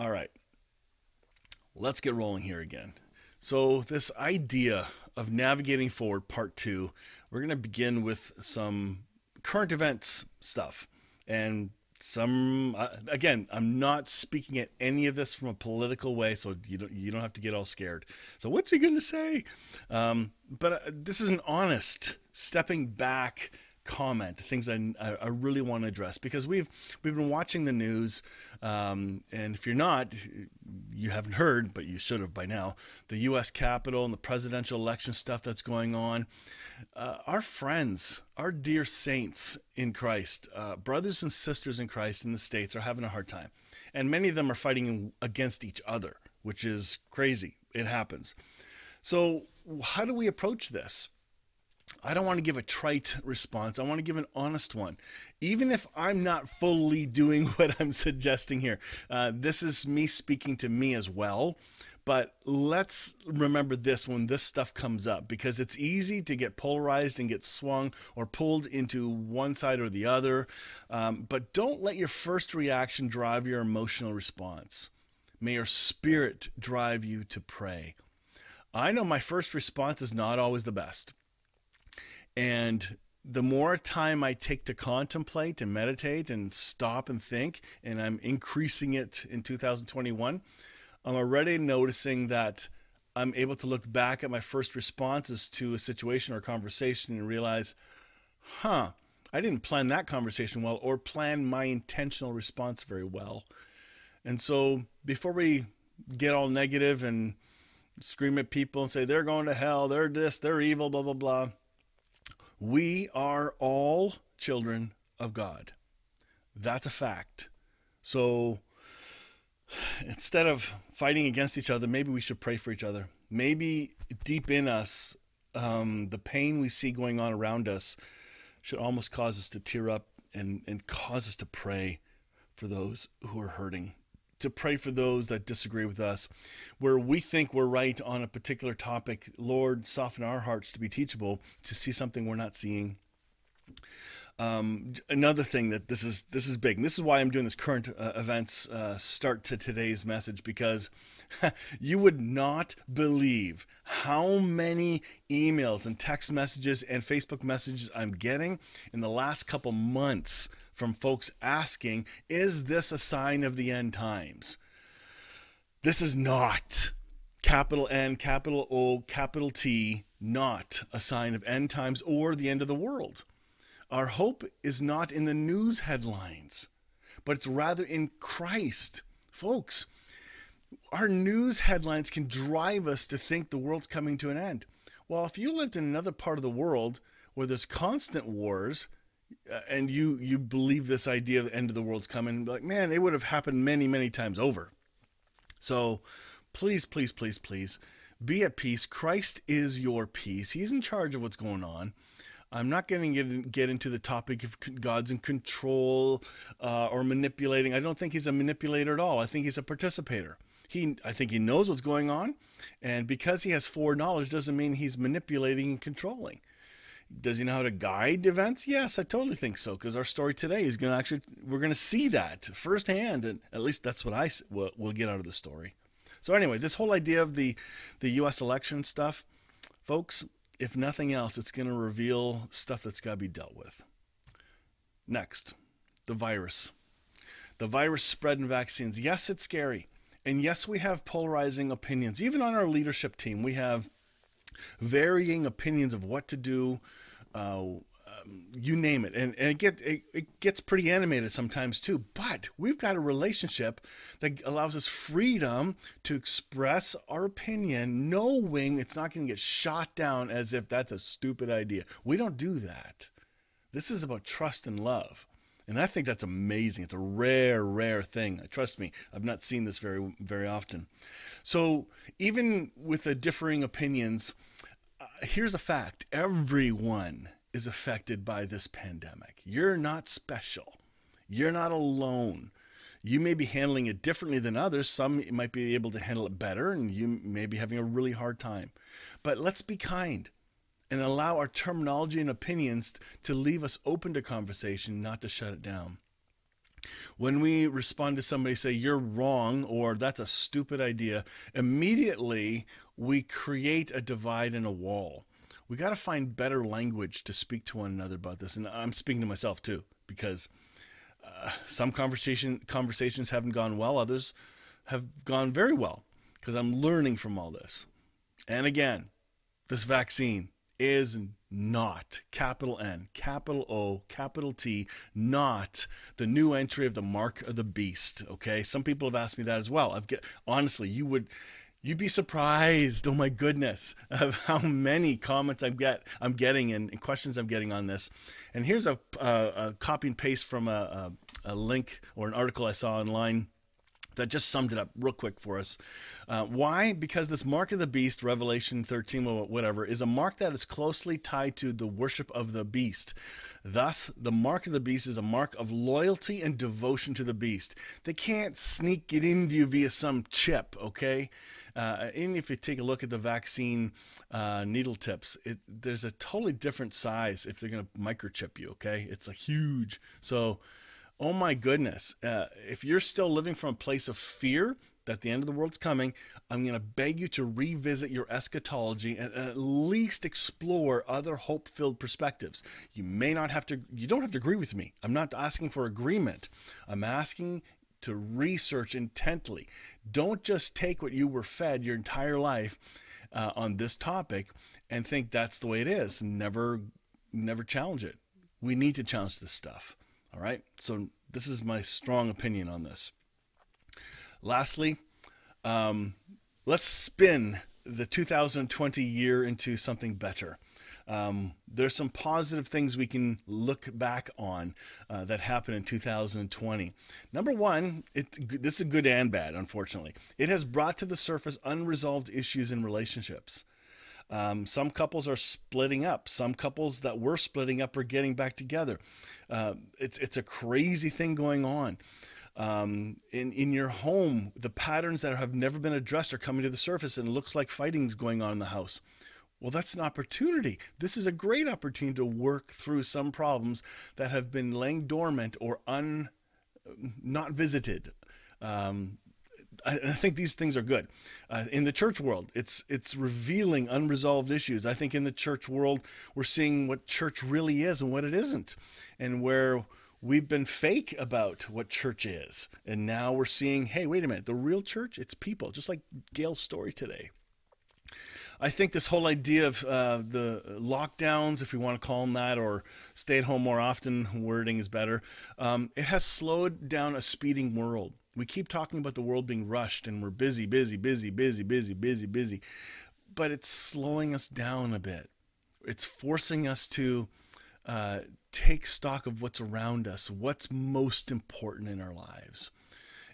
All right. Let's get rolling here again. So, this idea of navigating forward, part two, we're going to begin with some current events stuff. And some uh, again i'm not speaking at any of this from a political way so you don't you don't have to get all scared so what's he going to say um, but uh, this is an honest stepping back comment, things I, I really want to address because we've we've been watching the news, um, and if you're not, you haven't heard, but you should have by now. The U.S. Capitol and the presidential election stuff that's going on. Uh, our friends, our dear saints in Christ, uh, brothers and sisters in Christ in the states, are having a hard time, and many of them are fighting against each other, which is crazy. It happens. So, how do we approach this? I don't want to give a trite response. I want to give an honest one. Even if I'm not fully doing what I'm suggesting here, uh, this is me speaking to me as well. But let's remember this when this stuff comes up because it's easy to get polarized and get swung or pulled into one side or the other. Um, but don't let your first reaction drive your emotional response. May your spirit drive you to pray. I know my first response is not always the best. And the more time I take to contemplate and meditate and stop and think, and I'm increasing it in 2021, I'm already noticing that I'm able to look back at my first responses to a situation or conversation and realize, huh, I didn't plan that conversation well or plan my intentional response very well. And so before we get all negative and scream at people and say they're going to hell, they're this, they're evil, blah, blah, blah, we are all children of God. That's a fact. So instead of fighting against each other, maybe we should pray for each other. Maybe deep in us, um, the pain we see going on around us should almost cause us to tear up and, and cause us to pray for those who are hurting to pray for those that disagree with us. Where we think we're right on a particular topic, Lord, soften our hearts to be teachable, to see something we're not seeing. Um, another thing that this is this is big. And this is why I'm doing this current uh, events uh, start to today's message because you would not believe how many emails and text messages and Facebook messages I'm getting in the last couple months from folks asking, is this a sign of the end times? This is not capital N, capital O, capital T, not a sign of end times or the end of the world. Our hope is not in the news headlines, but it's rather in Christ. Folks, our news headlines can drive us to think the world's coming to an end. Well, if you lived in another part of the world where there's constant wars, and you you believe this idea of the end of the world's coming, like man, it would have happened many many times over. So, please, please, please, please, be at peace. Christ is your peace. He's in charge of what's going on. I'm not going to get, get into the topic of God's in control uh, or manipulating. I don't think he's a manipulator at all. I think he's a participator. He, I think he knows what's going on, and because he has foreknowledge doesn't mean he's manipulating and controlling. Does he know how to guide events? Yes, I totally think so. Because our story today is going to actually, we're going to see that firsthand, and at least that's what I will we'll get out of the story. So anyway, this whole idea of the the U.S. election stuff, folks. If nothing else, it's going to reveal stuff that's got to be dealt with. Next, the virus. The virus spread in vaccines. Yes, it's scary. And yes, we have polarizing opinions. Even on our leadership team, we have varying opinions of what to do. Uh, um, you name it, and, and it, get, it, it gets pretty animated sometimes too. But we've got a relationship that allows us freedom to express our opinion, knowing it's not going to get shot down as if that's a stupid idea. We don't do that. This is about trust and love. And I think that's amazing. It's a rare, rare thing. Trust me, I've not seen this very, very often. So even with the differing opinions, here's a fact: everyone is affected by this pandemic. You're not special. You're not alone. You may be handling it differently than others. Some might be able to handle it better, and you may be having a really hard time. But let's be kind and allow our terminology and opinions to leave us open to conversation, not to shut it down. When we respond to somebody say you're wrong or that's a stupid idea, immediately we create a divide and a wall. We got to find better language to speak to one another about this, and I'm speaking to myself too because uh, some conversation conversations haven't gone well, others have gone very well because I'm learning from all this. And again, this vaccine is not capital N, capital O, capital T, not the new entry of the mark of the beast. Okay, some people have asked me that as well. I've get honestly, you would you'd be surprised. Oh my goodness, of how many comments I'm get I'm getting and, and questions I'm getting on this. And here's a, a, a copy and paste from a, a, a link or an article I saw online that just summed it up real quick for us. Uh, why? Because this mark of the beast, Revelation 13, whatever, is a mark that is closely tied to the worship of the beast. Thus, the mark of the beast is a mark of loyalty and devotion to the beast. They can't sneak it into you via some chip, okay? Uh, even if you take a look at the vaccine uh, needle tips, it, there's a totally different size if they're going to microchip you, okay? It's a huge. So, oh my goodness, uh, if you're still living from a place of fear that the end of the world's coming, I'm going to beg you to revisit your eschatology and at least explore other hope filled perspectives. You may not have to, you don't have to agree with me. I'm not asking for agreement. I'm asking to research intently. Don't just take what you were fed your entire life uh, on this topic and think that's the way it is. Never, never challenge it. We need to challenge this stuff. All right. So this is my strong opinion on this. Lastly, um, let's spin the 2020 year into something better. Um, there's some positive things we can look back on uh, that happened in 2020. Number one, it's, this is good and bad, unfortunately. It has brought to the surface unresolved issues in relationships. Um, some couples are splitting up. Some couples that were splitting up are getting back together. Uh, it's it's a crazy thing going on. Um, in in your home, the patterns that have never been addressed are coming to the surface, and it looks like fighting's going on in the house. Well, that's an opportunity. This is a great opportunity to work through some problems that have been laying dormant or un not visited. Um, I, think these things are good. Uh, in the church world, it's it's revealing unresolved issues. I think in the church world, we're seeing what church really is and what it isn't, and where we've been fake about what church is, and now we're seeing, hey, wait a minute, the real church, it's people, just like Gail's story today. I think this whole idea of uh, the lockdowns, if we want to call them that, or stay at home more often, wording is better, um, it has slowed down a speeding world. We keep talking about the world being rushed and we're busy, busy, busy, busy, busy, busy, busy. But it's slowing us down a bit. It's forcing us to uh, take stock of what's around us, what's most important in our lives.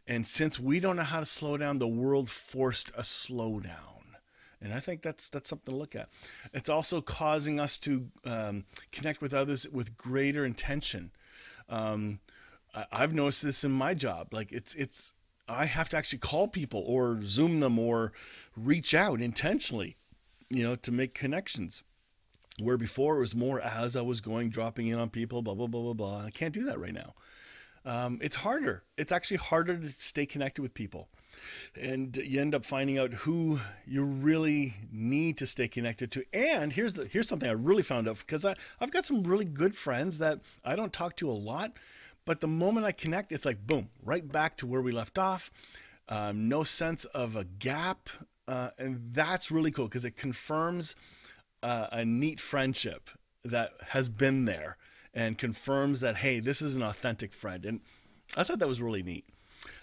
And since we don't know how to slow down, the world forced a slowdown. And I think that's that's something to look at. It's also causing us to um, connect with others with greater intention. Um, I've noticed this in my job. Like it's it's I have to actually call people or zoom them or reach out intentionally, you know, to make connections. Where before it was more as I was going, dropping in on people, blah blah blah blah blah. I can't do that right now. Um, it's harder. It's actually harder to stay connected with people, and you end up finding out who you really need to stay connected to. And here's the here's something I really found out because I I've got some really good friends that I don't talk to a lot, but the moment I connect, it's like boom, right back to where we left off. Um, no sense of a gap. Uh, and that's really cool because it confirms uh, a neat friendship that has been there and confirms that, hey, this is an authentic friend. And I thought that was really neat.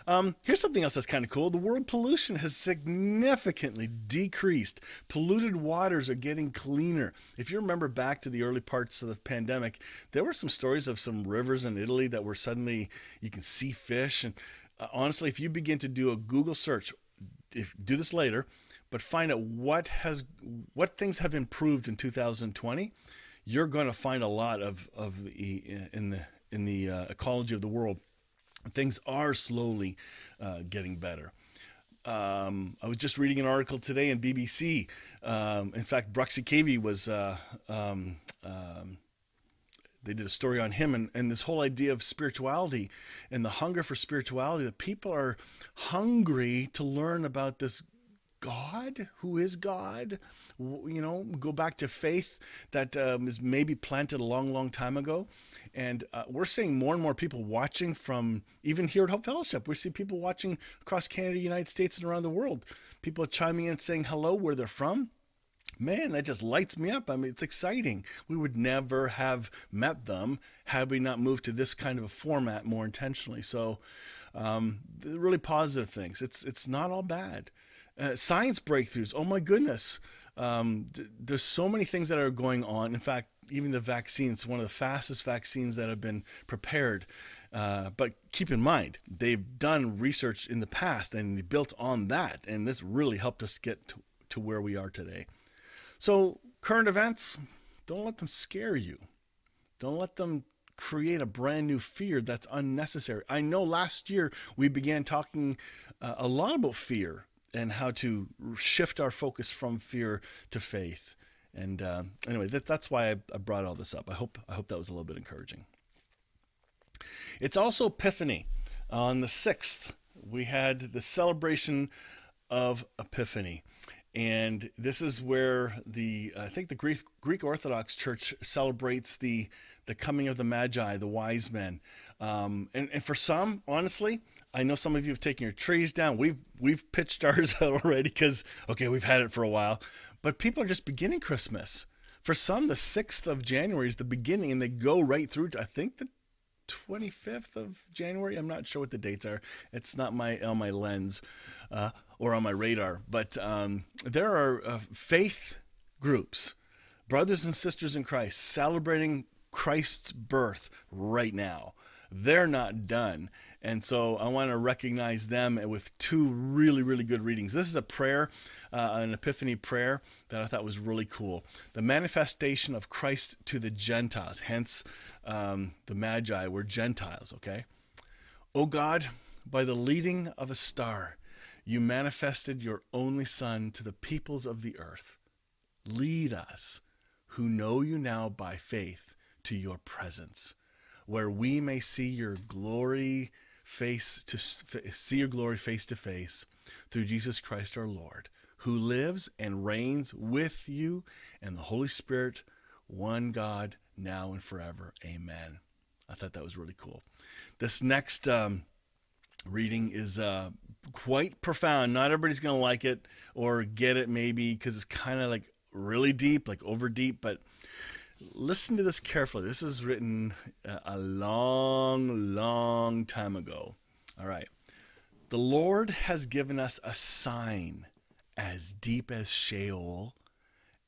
Um, here's something else that's kind of cool. The world pollution has significantly decreased. Polluted waters are getting cleaner. If you remember back to the early parts of the pandemic, there were some stories of some rivers in Italy that were suddenly you can see fish. And uh, honestly, if you begin to do a Google search, if do this later, but find out what has what things have improved in 2020, you're going to find a lot of of the in the in the uh, ecology of the world things are slowly uh, getting better. Um, I was just reading an article today in BBC. Um, in fact, Bruxy Cavey was uh, um, um, they did a story on him and, and this whole idea of spirituality and the hunger for spirituality. That people are hungry to learn about this God, who is God. You know, go back to faith that um, is maybe planted a long, long time ago. And uh, we're seeing more and more people watching from even here at Hope Fellowship. We see people watching across Canada, United States, and around the world. People chiming in saying hello, where they're from. Man, that just lights me up. I mean, it's exciting. We would never have met them had we not moved to this kind of a format more intentionally. So, um, really positive things. It's it's not all bad. Uh, science breakthroughs. Oh my goodness. Um, there's so many things that are going on. In fact, even the vaccines, one of the fastest vaccines that have been prepared. Uh, but keep in mind, they've done research in the past and built on that, and this really helped us get to, to where we are today. So, current events, don't let them scare you. Don't let them create a brand new fear that's unnecessary. I know last year we began talking uh, a lot about fear and how to shift our focus from fear to faith. And uh, anyway, that, that's why I, I brought all this up. I hope I hope that was a little bit encouraging. It's also Epiphany. On the sixth, we had the celebration of Epiphany. And this is where the I think the Greek Greek Orthodox Church celebrates the the coming of the Magi, the wise men. Um, and, and for some, honestly, I know some of you have taken your trees down. We've we've pitched ours out already because okay, we've had it for a while. But people are just beginning Christmas. For some, the sixth of January is the beginning, and they go right through to I think the 25th of January. I'm not sure what the dates are. It's not my on my lens uh, or on my radar. But um, there are uh, faith groups, brothers and sisters in Christ, celebrating Christ's birth right now. They're not done. And so I want to recognize them with two really, really good readings. This is a prayer, uh, an epiphany prayer that I thought was really cool. The manifestation of Christ to the Gentiles, hence um, the Magi were Gentiles, okay? O God, by the leading of a star, you manifested your only Son to the peoples of the earth. Lead us, who know you now by faith, to your presence, where we may see your glory face to see your glory face to face through Jesus Christ our Lord, who lives and reigns with you and the Holy Spirit, one God, now and forever. Amen. I thought that was really cool. This next um, reading is uh, quite profound. Not everybody's going to like it or get it, maybe, because it's kind of like really deep, like over deep, but listen to this carefully. This is written uh, a long, long time ago. All right. The Lord has given us a sign as deep as Sheol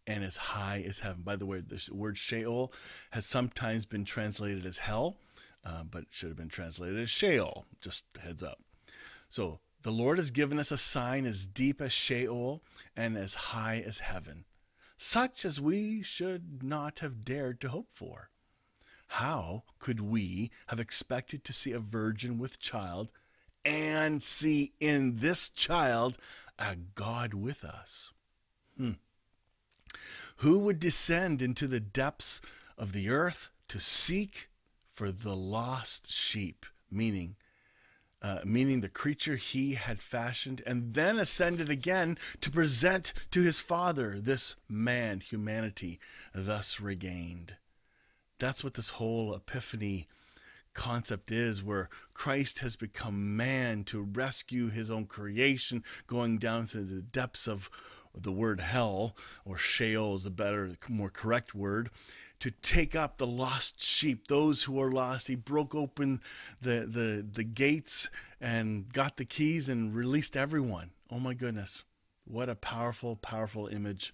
and as high as heaven. By the way, the word Sheol has sometimes been translated as hell, uh, but should have been translated as Sheol. Just heads up. So the Lord has given us a sign as deep as Sheol and as high as heaven such as we should not have dared to hope for. How could we have expected to see a virgin with child and see in this child a God with us? Hmm. Who would descend into the depths of the earth to seek for the lost sheep? Meaning, uh, meaning the creature he had fashioned, and then ascended again to present to his Father this man, humanity, thus regained. That's what this whole epiphany concept is, where Christ has become man to rescue his own creation, going down to the depths of the word hell, or Sheol is the better, more correct word, to take up the lost sheep, those who are lost. He broke open the, the, the gates and got the keys and released everyone. Oh my goodness. What a powerful, powerful image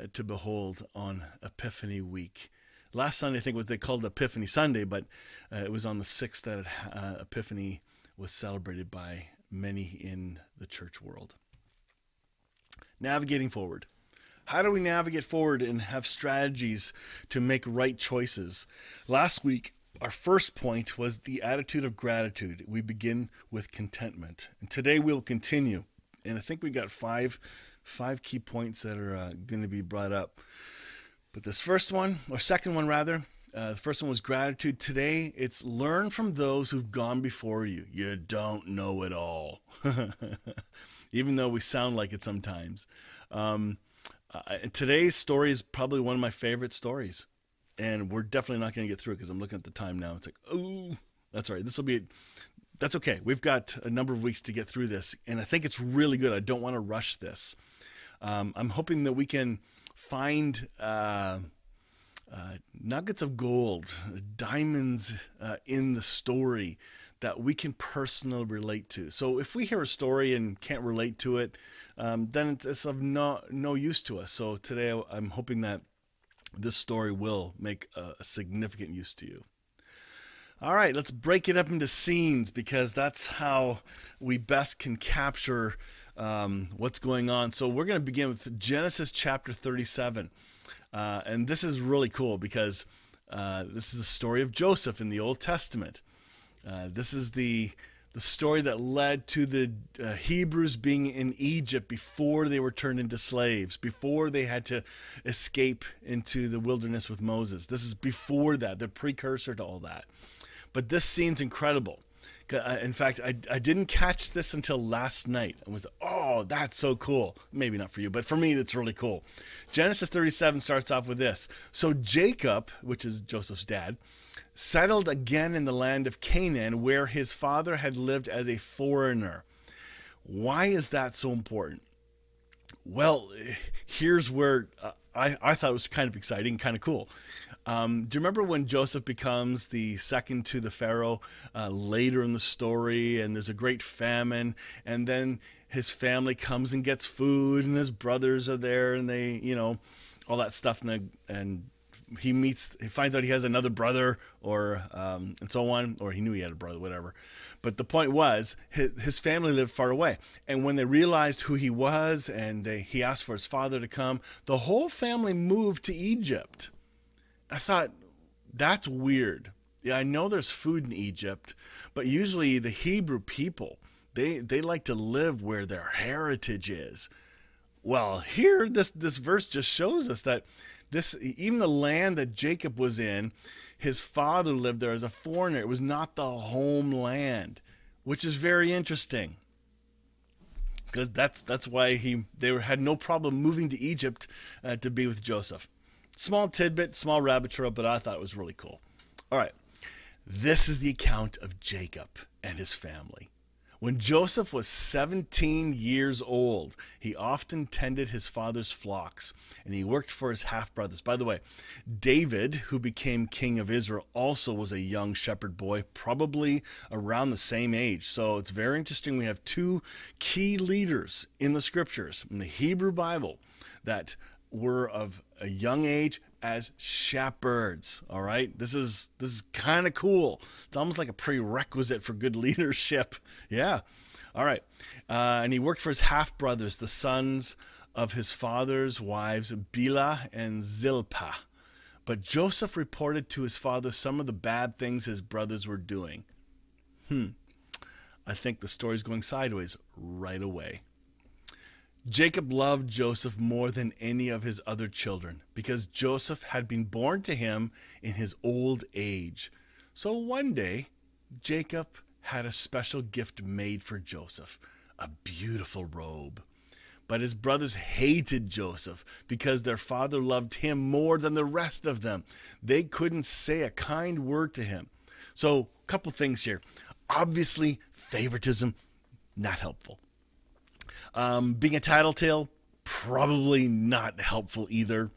uh, to behold on Epiphany week. Last Sunday, I think was they called Epiphany Sunday, but uh, it was on the 6th that uh, Epiphany was celebrated by many in the church world. Navigating forward. How do we navigate forward and have strategies to make right choices? Last week, our first point was the attitude of gratitude. We begin with contentment. And today we'll continue. And I think we got five five key points that are uh, going to be brought up. But this first one, or second one rather, Uh, the first one was gratitude. Today, it's learn from those who've gone before you. You don't know it all, even though we sound like it sometimes. Um, uh, today's story is probably one of my favorite stories, and we're definitely not going to get through it because I'm looking at the time now. It's like, oh, that's right. This will be. That's okay. We've got a number of weeks to get through this, and I think it's really good. I don't want to rush this. Um, I'm hoping that we can find uh, uh, nuggets of gold, diamonds uh, in the story that we can personally relate to. So if we hear a story and can't relate to it, um, then it's, it's, of no, no use to us. So today I'm hoping that this story will make a, significant use to you. All right, let's break it up into scenes because that's how we best can capture um, what's going on. So we're going to begin with Genesis chapter 37. Uh, and this is really cool because uh, this is the story of Joseph in the Old Testament. Uh, this is the the story that led to the uh, Hebrews being in Egypt before they were turned into slaves, before they had to escape into the wilderness with Moses. This is before that, the precursor to all that. But this scene's incredible. Uh, in fact, I, I didn't catch this until last night. I was, oh, that's so cool. Maybe not for you, but for me, it's really cool. Genesis 37 starts off with this. So Jacob, which is Joseph's dad, settled again in the land of Canaan, where his father had lived as a foreigner. Why is that so important? Well, here's where uh, I, I thought it was kind of exciting, kind of cool. Um, do you remember when Joseph becomes the second to the Pharaoh uh, later in the story, and there's a great famine, and then his family comes and gets food, and his brothers are there, and they, you know, all that stuff, and, and he meets, he finds out he has another brother, or um, and so on, or he knew he had a brother, whatever. But the point was, his, his family lived far away, and when they realized who he was, and they, he asked for his father to come, the whole family moved to Egypt. I thought that's weird. Yeah, I know there's food in Egypt, but usually the Hebrew people they they like to live where their heritage is. Well, here this this verse just shows us that this even the land that Jacob was in, his father lived there as a foreigner. It was not the homeland, which is very interesting. Because that's that's why he they were, had no problem moving to Egypt uh, to be with Joseph. Small tidbit, small rabbit trail, but I thought it was really cool. All right. This is the account of Jacob and his family. When Joseph was 17 years old, he often tended his father's flocks and he worked for his half brothers. By the way, David, who became king of Israel, also was a young shepherd boy, probably around the same age. So it's very interesting. We have two key leaders in the scriptures, in the Hebrew Bible, that were of a young age as shepherds all right? This is this is kind of cool. It's almost like a prerequisite for good leadership. Yeah. All right. Uh, and he worked for his half brothers the sons of his father's wives Bilhah and Zilpah. But Joseph reported to his father some of the bad things his brothers were doing. Hmm. I think the story's going sideways right away Jacob loved Joseph more than any of his other children because Joseph had been born to him in his old age. So one day, Jacob had a special gift made for Joseph a beautiful robe. But his brothers hated Joseph because their father loved him more than the rest of them. They couldn't say a kind word to him. So, a couple things here. Obviously, favoritism, not helpful. Um, being a tattletale, probably not helpful either.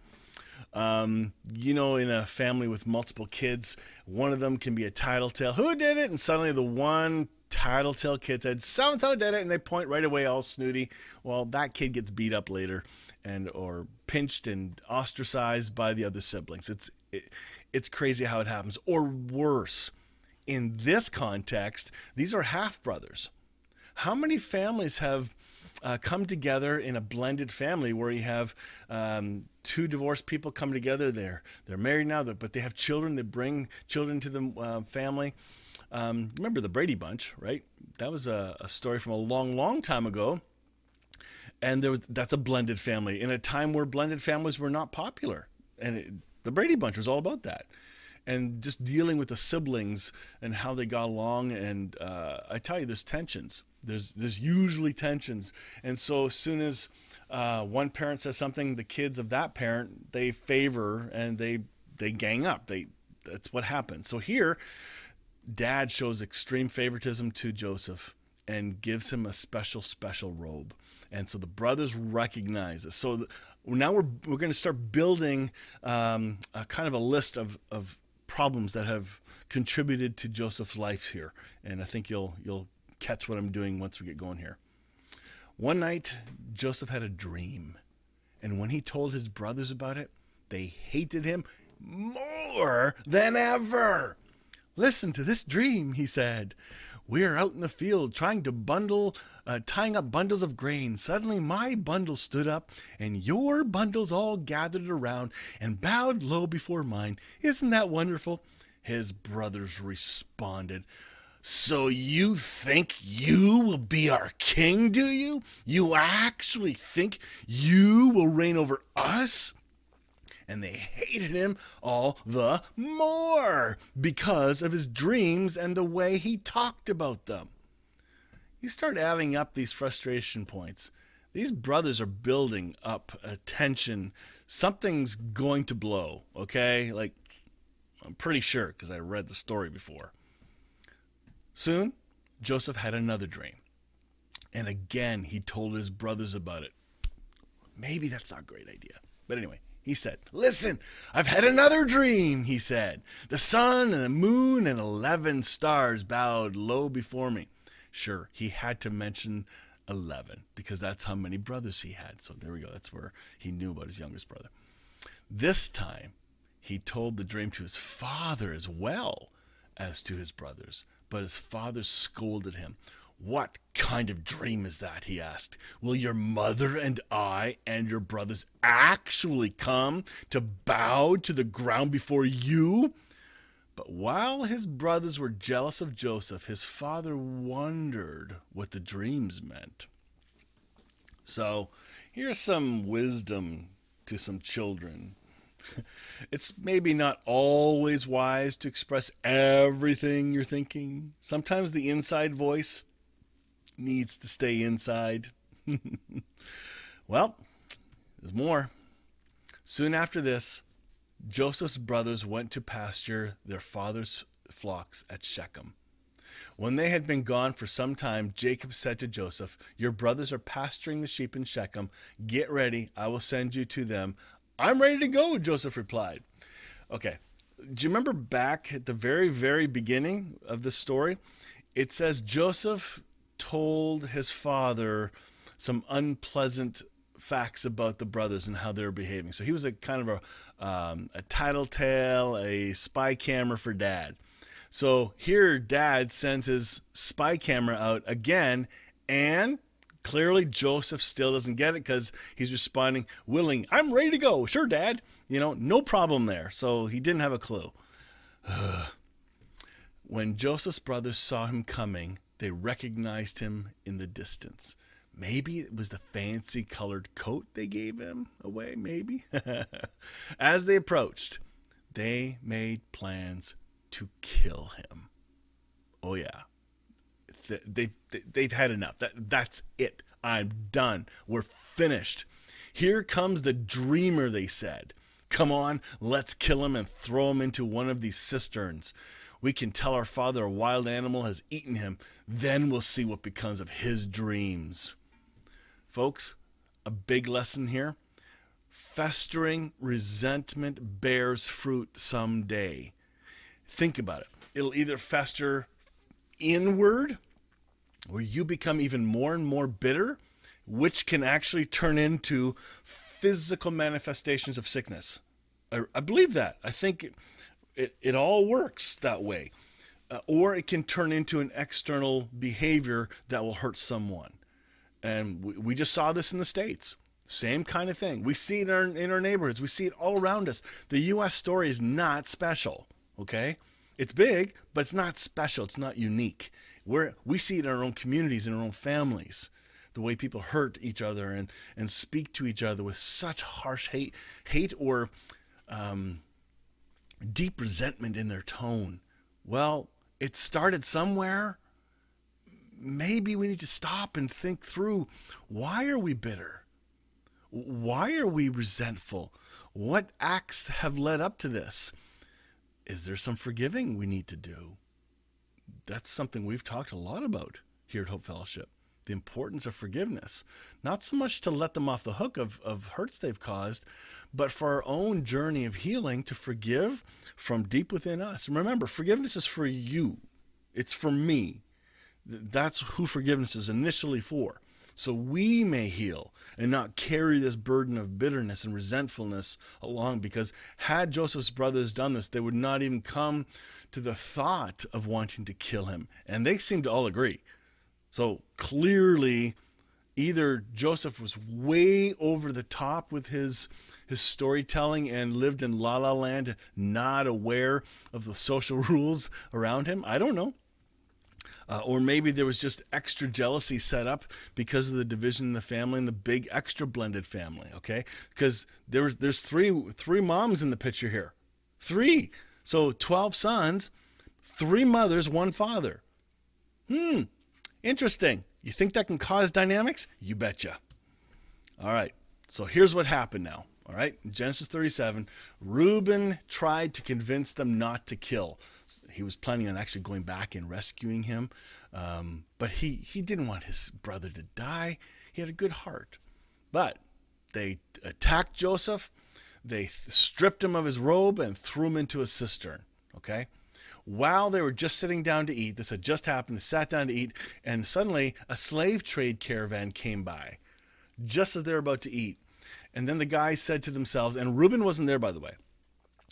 Um, you know, in a family with multiple kids, one of them can be a tattletale. Who did it? And suddenly the one tattletale kid said, "So and so did it," and they point right away, all snooty. Well, that kid gets beat up later, and or pinched and ostracized by the other siblings. It's it, it's crazy how it happens. Or worse, in this context, these are half brothers. How many families have uh, come together in a blended family where you have um, two divorced people come together. They're they're married now, but they have children. They bring children to the uh, family. Um, remember the Brady Bunch, right? That was a, a story from a long, long time ago. And there was that's a blended family in a time where blended families were not popular, and it, the Brady Bunch was all about that. And just dealing with the siblings and how they got along. And uh, I tell you, there's tensions. There's there's usually tensions, and so as soon as uh, one parent says something, the kids of that parent they favor and they they gang up. They that's what happens. So here, Dad shows extreme favoritism to Joseph and gives him a special special robe, and so the brothers recognize this. So now we're we're going to start building um, a kind of a list of of problems that have contributed to Joseph's life here, and I think you'll you'll catch what I'm doing once we get going here. One night, Joseph had a dream, and when he told his brothers about it, they hated him more than ever. Listen to this dream, he said. We are out in the field trying to bundle, uh, tying up bundles of grain. Suddenly, my bundle stood up, and your bundles all gathered around and bowed low before mine. Isn't that wonderful? His brothers responded. So you think you will be our king, do you? You actually think you will reign over us? and they hated him all the more because of his dreams and the way he talked about them. You start adding up these frustration points. These brothers are building up a tension. Something's going to blow, okay? Like, I'm pretty sure because I read the story before. Soon, Joseph had another dream. And again, he told his brothers about it. Maybe that's not a great idea. But anyway, he said. Listen, I've had another dream, he said. The sun and the moon and 11 stars bowed low before me. Sure, he had to mention 11 because that's how many brothers he had. So there we go. That's where he knew about his youngest brother. This time, he told the dream to his father as well as to his brothers, but his father scolded him. What kind of dream is that? he asked. Will your mother and I and your brothers actually come to bow to the ground before you? But while his brothers were jealous of Joseph, his father wondered what the dreams meant. So, here's some wisdom to some children. it's maybe not always wise to express everything you're thinking. Sometimes the inside voice needs to stay inside. well, there's more. Soon after this, Joseph's brothers went to pasture their father's flocks at Shechem. When they had been gone for some time, Jacob said to Joseph, Your brothers are pasturing the sheep in Shechem. Get ready, I will send you to them. I'm ready to go, Joseph replied. Okay, do you remember back at the very, very beginning of the story? It says Joseph told his father some unpleasant facts about the brothers and how they were behaving. So he was a kind of a, um, a tattletale, a spy camera for dad. So here, dad sends his spy camera out again, and clearly Joseph still doesn't get it because he's responding, willing, I'm ready to go. Sure, dad. You know, no problem there. So he didn't have a clue. when Joseph's brothers saw him coming, they recognized him in the distance. Maybe it was the fancy colored coat they gave him away, maybe. As they approached, they made plans to kill him. Oh, yeah. They've, they've had enough. That, that's it. I'm done. We're finished. Here comes the dreamer, they said. Come on, let's kill him and throw him into one of these cisterns we can tell our father a wild animal has eaten him. Then we'll see what becomes of his dreams. Folks, a big lesson here. Festering resentment bears fruit someday. Think about it. It'll either fester inward, where you become even more and more bitter, which can actually turn into physical manifestations of sickness. I, I believe that. I think it, it all works that way. Uh, or it can turn into an external behavior that will hurt someone. And we, we just saw this in the States. Same kind of thing. We see it in our, in our neighborhoods. We see it all around us. The U.S. story is not special, okay? It's big, but it's not special. It's not unique. We're, we see it in our own communities, in our own families the way people hurt each other and, and speak to each other with such harsh hate, hate or um, deep resentment in their tone. Well, it started somewhere. Maybe we need to stop and think through why are we bitter? Why are we resentful? What acts have led up to this? Is there some forgiving we need to do? That's something we've talked a lot about here at Hope Fellowship the importance of forgiveness. Not so much to let them off the hook of, of hurts they've caused, but for our own journey of healing to forgive from deep within us. Remember, forgiveness is for you, it's for me. That's who forgiveness is initially for. So we may heal and not carry this burden of bitterness and resentfulness along. Because had Joseph's brothers done this, they would not even come to the thought of wanting to kill him. And they seem to all agree. So clearly, either Joseph was way over the top with his his storytelling and lived in la la land, not aware of the social rules around him. I don't know. Uh, or maybe there was just extra jealousy set up because of the division in the family and the big extra blended family. Okay, because there's there's three three moms in the picture here, three. So twelve sons, three mothers, one father. Hmm. Interesting. You think that can cause dynamics? You betcha. All right. So here's what happened now. All right. Genesis 37, Reuben tried to convince them not to kill. He was planning on actually going back and rescuing him. Um, but he, he didn't want his brother to die. He had a good heart. But they attacked Joseph. They stripped him of his robe and threw him into a cistern. Okay while they were just sitting down to eat. This had just happened. They sat down to eat, and suddenly a slave trade caravan came by just as they were about to eat. And then the guys said to themselves, and Reuben wasn't there, by the way,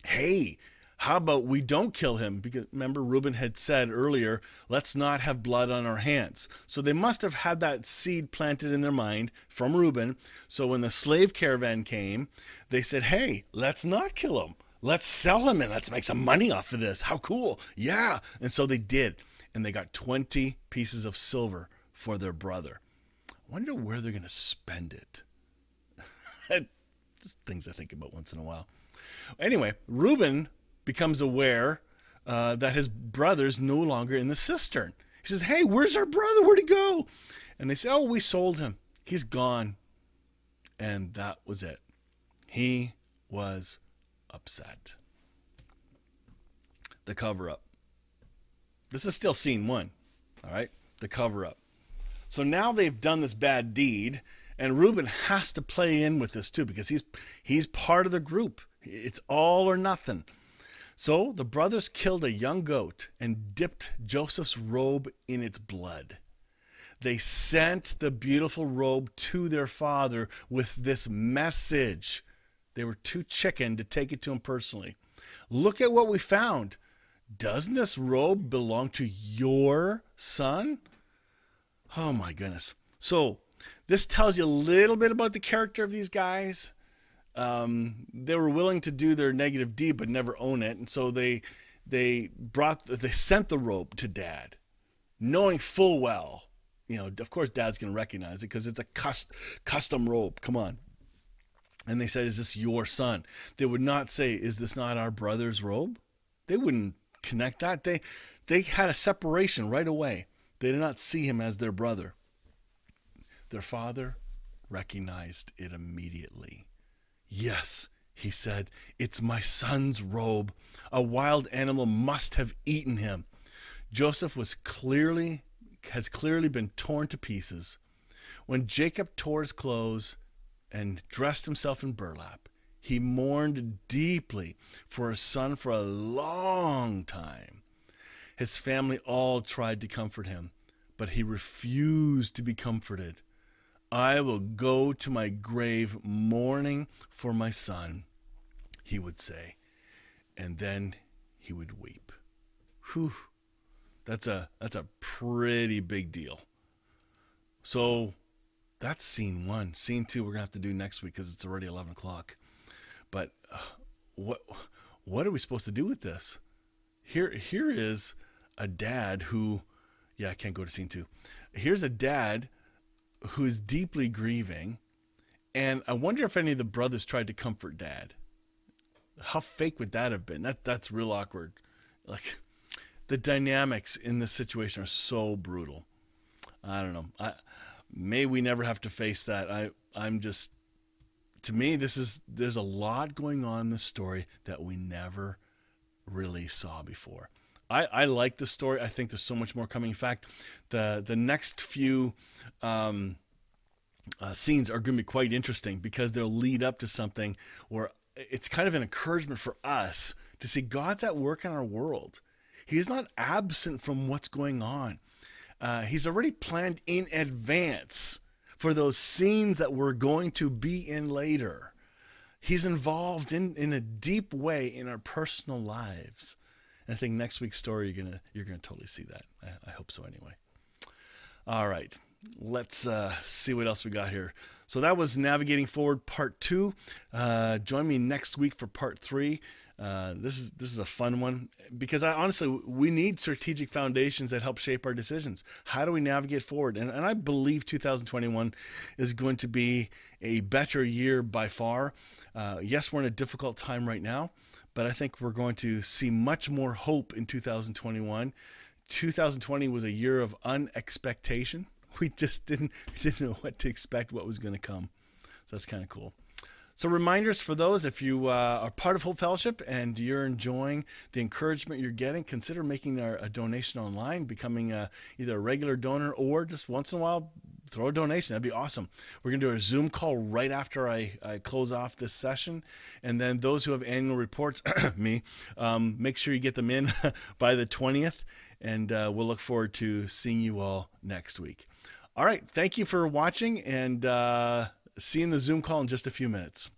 hey, how about we don't kill him? Because remember, Reuben had said earlier, let's not have blood on our hands. So they must have had that seed planted in their mind from Reuben. So when the slave caravan came, they said, hey, let's not kill him. Let's sell him and let's make some money off of this. How cool. Yeah. And so they did. And they got 20 pieces of silver for their brother. I wonder where they're going to spend it. Just things I think about once in a while. Anyway, Reuben becomes aware uh, that his brother's no longer in the cistern. He says, Hey, where's our brother? Where'd he go? And they say, Oh, we sold him. He's gone. And that was it. He was upset. The cover up. This is still scene one. All right. The cover up. So now they've done this bad deed, and Reuben has to play in with this too because he's he's part of the group. It's all or nothing. So the brothers killed a young goat and dipped Joseph's robe in its blood. They sent the beautiful robe to their father with this message they were too chicken to take it to him personally. Look at what we found. Doesn't this robe belong to your son? Oh my goodness. So, this tells you a little bit about the character of these guys. Um, they were willing to do their negative deed but never own it, and so they they brought they sent the robe to dad, knowing full well, you know, of course, dad's gonna recognize it because it's a cust- custom robe. Come on, and they said, Is this your son? They would not say, Is this not our brother's robe? They wouldn't connect that. They they had a separation right away. They did not see him as their brother. Their father recognized it immediately. Yes, he said, it's my son's robe. A wild animal must have eaten him. Joseph was clearly has clearly been torn to pieces. When Jacob tore his clothes, and dressed himself in burlap. He mourned deeply for his son for a long time. His family all tried to comfort him, but he refused to be comforted. I will go to my grave mourning for my son, he would say, and then he would weep. Whew. That's a that's a pretty big deal. So that's scene one. Scene two, we're gonna have to do next week because it's already eleven o'clock. But uh, what what are we supposed to do with this? Here here is a dad who, yeah, I can't go to scene two. Here's a dad who is deeply grieving, and I wonder if any of the brothers tried to comfort dad. How fake would that have been? That that's real awkward. Like the dynamics in this situation are so brutal. I don't know. I may we never have to face that. I I'm just to me this is there's a lot going on in this story that we never really saw before. I, I like the story. I think there's so much more coming. In fact, the the next few um, uh, scenes are going to be quite interesting because they'll lead up to something where it's kind of an encouragement for us to see God's at work in our world. He's not absent from what's going on. Uh, he's already planned in advance for those scenes that we're going to be in later. He's involved in, in a deep way in our personal lives. I think next week's story you're gonna you're gonna totally see that. I, I hope so anyway. All right, let's uh, see what else we got here. So that was navigating forward part two. Uh, join me next week for part three. Uh, this is this is a fun one because I honestly we need strategic foundations that help shape our decisions. How do we navigate forward? And, and I believe 2021 is going to be a better year by far. Uh, yes, we're in a difficult time right now, but I think we're going to see much more hope in 2021. 2020 was a year of unexpectation. We just didn't didn't know what to expect, what was going to come. So that's kind of cool. So, reminders for those if you uh, are part of Hope Fellowship and you're enjoying the encouragement you're getting, consider making a, a donation online, becoming a, either a regular donor or just once in a while throw a donation. That'd be awesome. We're going to do a Zoom call right after I, I close off this session. And then those who have annual reports, me, um, make sure you get them in by the 20th. And uh, we'll look forward to seeing you all next week. All right. Thank you for watching and uh, see you in the Zoom call in just a few minutes.